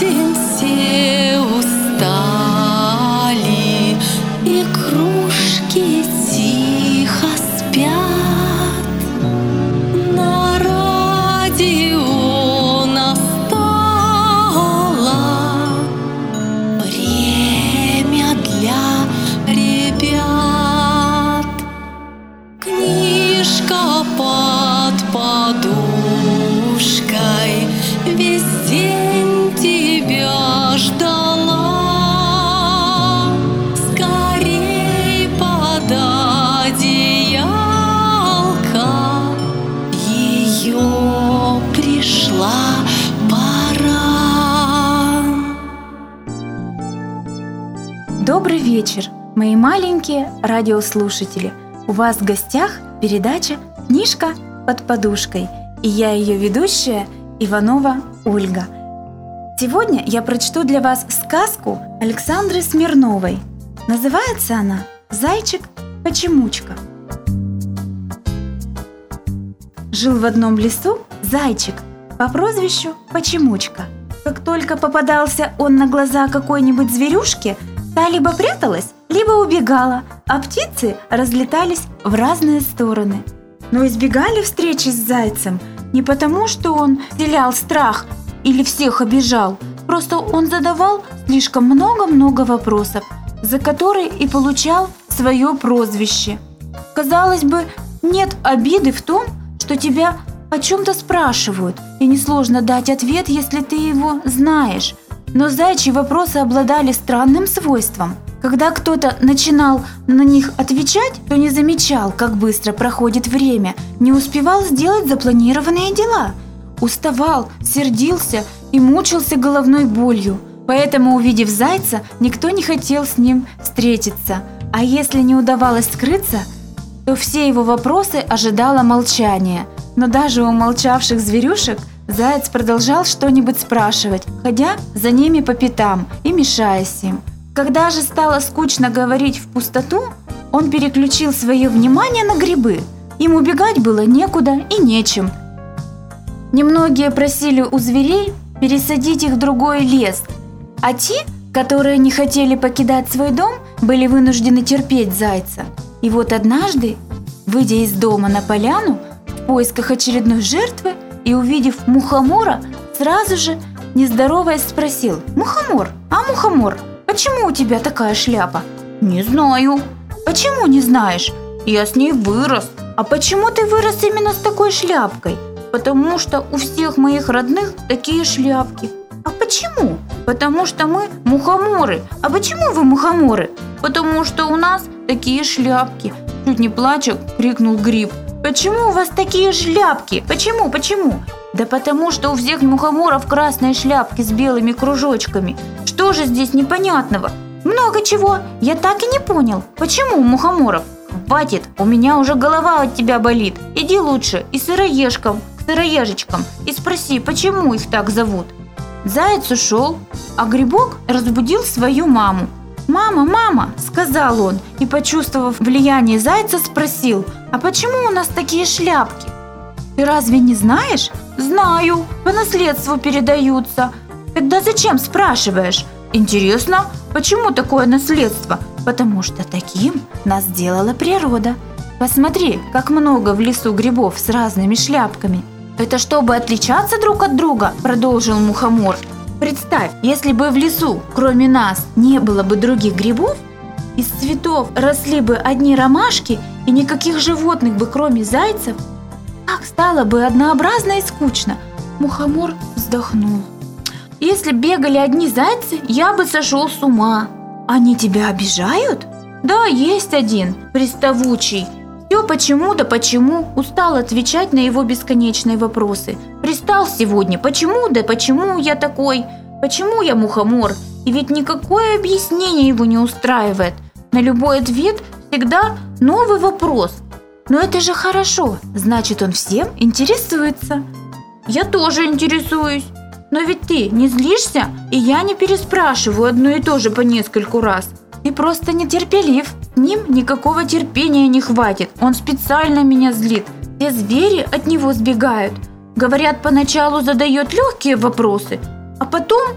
didn't Добрый вечер, мои маленькие радиослушатели. У вас в гостях передача «Книжка под подушкой» и я ее ведущая Иванова Ольга. Сегодня я прочту для вас сказку Александры Смирновой. Называется она «Зайчик-почемучка». Жил в одном лесу зайчик по прозвищу Почемучка. Как только попадался он на глаза какой-нибудь зверюшке, та либо пряталась, либо убегала, а птицы разлетались в разные стороны. Но избегали встречи с зайцем не потому, что он вселял страх или всех обижал, просто он задавал слишком много-много вопросов, за которые и получал свое прозвище. Казалось бы, нет обиды в том, что тебя о чем-то спрашивают, и несложно дать ответ, если ты его знаешь. Но зайчьи вопросы обладали странным свойством. Когда кто-то начинал на них отвечать, то не замечал, как быстро проходит время, не успевал сделать запланированные дела. Уставал, сердился и мучился головной болью. Поэтому, увидев зайца, никто не хотел с ним встретиться. А если не удавалось скрыться, то все его вопросы ожидало молчание. Но даже у молчавших зверюшек заяц продолжал что-нибудь спрашивать, ходя за ними по пятам и мешаясь им. Когда же стало скучно говорить в пустоту, он переключил свое внимание на грибы. Им убегать было некуда и нечем. Немногие просили у зверей пересадить их в другой лес, а те, которые не хотели покидать свой дом, были вынуждены терпеть зайца. И вот однажды, выйдя из дома на поляну в поисках очередной жертвы и увидев мухомора, сразу же, не спросил «Мухомор, а мухомор, почему у тебя такая шляпа?» «Не знаю». «Почему не знаешь?» «Я с ней вырос». «А почему ты вырос именно с такой шляпкой?» «Потому что у всех моих родных такие шляпки». «А почему?» «Потому что мы мухоморы». «А почему вы мухоморы?» «Потому что у нас такие шляпки». Чуть не плача, крикнул Гриб. «Почему у вас такие шляпки? Почему, почему?» «Да потому что у всех мухоморов красные шляпки с белыми кружочками. Что же здесь непонятного?» «Много чего. Я так и не понял. Почему у мухоморов?» «Хватит, у меня уже голова от тебя болит. Иди лучше и сыроежкам, к сыроежечкам и спроси, почему их так зовут». Заяц ушел, а грибок разбудил свою маму. «Мама, мама!» – сказал он и, почувствовав влияние зайца, спросил, «А почему у нас такие шляпки?» «Ты разве не знаешь?» «Знаю, по наследству передаются». «Тогда зачем спрашиваешь?» «Интересно, почему такое наследство?» «Потому что таким нас сделала природа». «Посмотри, как много в лесу грибов с разными шляпками». «Это чтобы отличаться друг от друга?» – продолжил мухомор. Представь, если бы в лесу, кроме нас, не было бы других грибов, из цветов росли бы одни ромашки и никаких животных бы, кроме зайцев, как стало бы однообразно и скучно. Мухомор вздохнул. Если бегали одни зайцы, я бы сошел с ума. Они тебя обижают? Да, есть один, приставучий. Все почему да почему, устал отвечать на его бесконечные вопросы. Пристал сегодня, почему да почему я такой, почему я мухомор. И ведь никакое объяснение его не устраивает. На любой ответ всегда новый вопрос. Но это же хорошо, значит он всем интересуется. Я тоже интересуюсь. Но ведь ты не злишься, и я не переспрашиваю одно и то же по нескольку раз. Ты просто нетерпелив. Ним никакого терпения не хватит. Он специально меня злит. Все звери от него сбегают. Говорят, поначалу задает легкие вопросы, а потом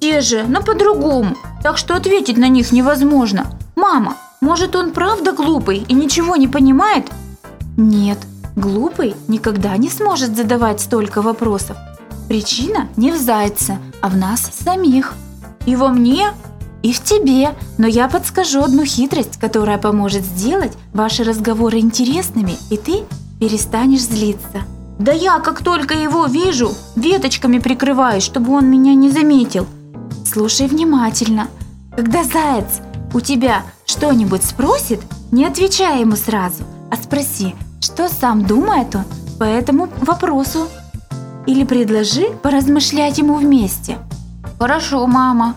те же, но по-другому, так что ответить на них невозможно. Мама, может он правда глупый и ничего не понимает? Нет, глупый никогда не сможет задавать столько вопросов. Причина не в зайце, а в нас самих. И во мне, и в тебе. Но я подскажу одну хитрость, которая поможет сделать ваши разговоры интересными, и ты перестанешь злиться. Да я, как только его вижу, веточками прикрываюсь, чтобы он меня не заметил. Слушай внимательно. Когда заяц у тебя что-нибудь спросит, не отвечай ему сразу, а спроси, что сам думает он по этому вопросу. Или предложи поразмышлять ему вместе. Хорошо, мама.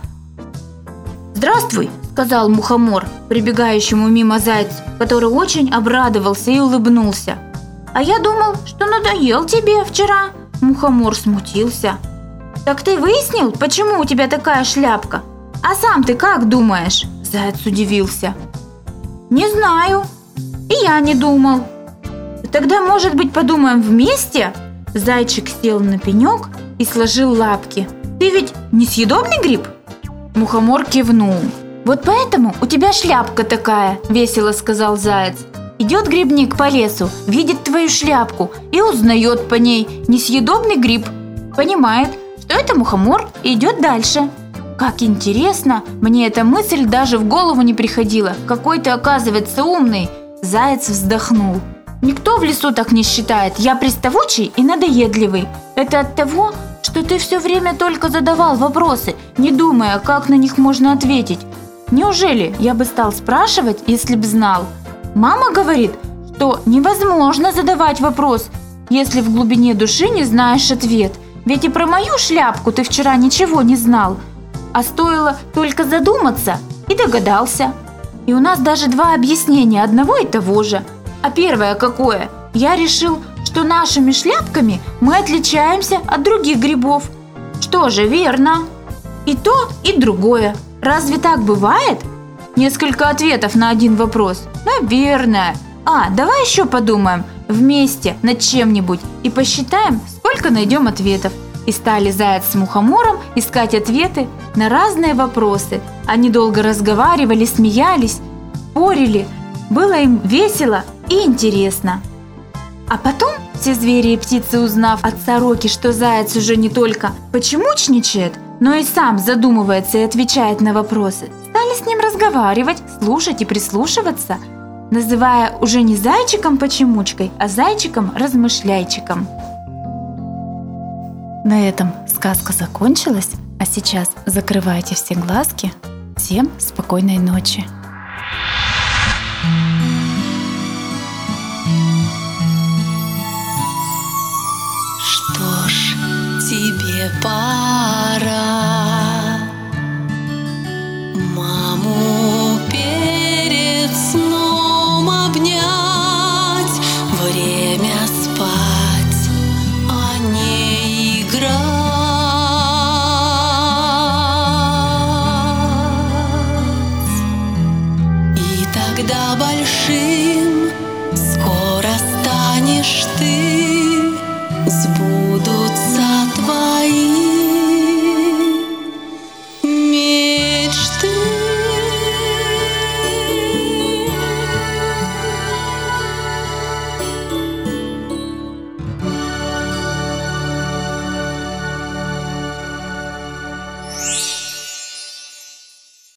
Здравствуй, сказал мухомор, прибегающему мимо зайцу, который очень обрадовался и улыбнулся. А я думал, что надоел тебе вчера. Мухомор смутился. Так ты выяснил, почему у тебя такая шляпка? А сам ты как думаешь? Заяц удивился. Не знаю. И я не думал. Тогда, может быть, подумаем вместе? Зайчик сел на пенек и сложил лапки. Ты ведь несъедобный гриб? Мухомор кивнул. Вот поэтому у тебя шляпка такая, весело сказал заяц. Идет грибник по лесу, видит твою шляпку и узнает по ней несъедобный гриб. Понимает, что это мухомор и идет дальше. Как интересно, мне эта мысль даже в голову не приходила. Какой ты, оказывается, умный. Заяц вздохнул. Никто в лесу так не считает. Я приставучий и надоедливый. Это от того, что ты все время только задавал вопросы, не думая, как на них можно ответить. Неужели я бы стал спрашивать, если б знал? Мама говорит, что невозможно задавать вопрос, если в глубине души не знаешь ответ. Ведь и про мою шляпку ты вчера ничего не знал. А стоило только задуматься и догадался. И у нас даже два объяснения одного и того же. А первое какое? Я решил, что нашими шляпками мы отличаемся от других грибов. Что же, верно. И то, и другое. Разве так бывает? Несколько ответов на один вопрос. Наверное. А, давай еще подумаем вместе над чем-нибудь и посчитаем, сколько найдем ответов. И стали Заяц с Мухомором искать ответы на разные вопросы. Они долго разговаривали, смеялись, спорили. Было им весело и интересно. А потом все звери и птицы, узнав от сороки, что заяц уже не только почемучничает, но и сам задумывается и отвечает на вопросы, стали с ним разговаривать, слушать и прислушиваться, называя уже не зайчиком-почемучкой, а зайчиком-размышляйчиком. На этом сказка закончилась, а сейчас закрывайте все глазки. Всем спокойной ночи! Что ж, тебе пора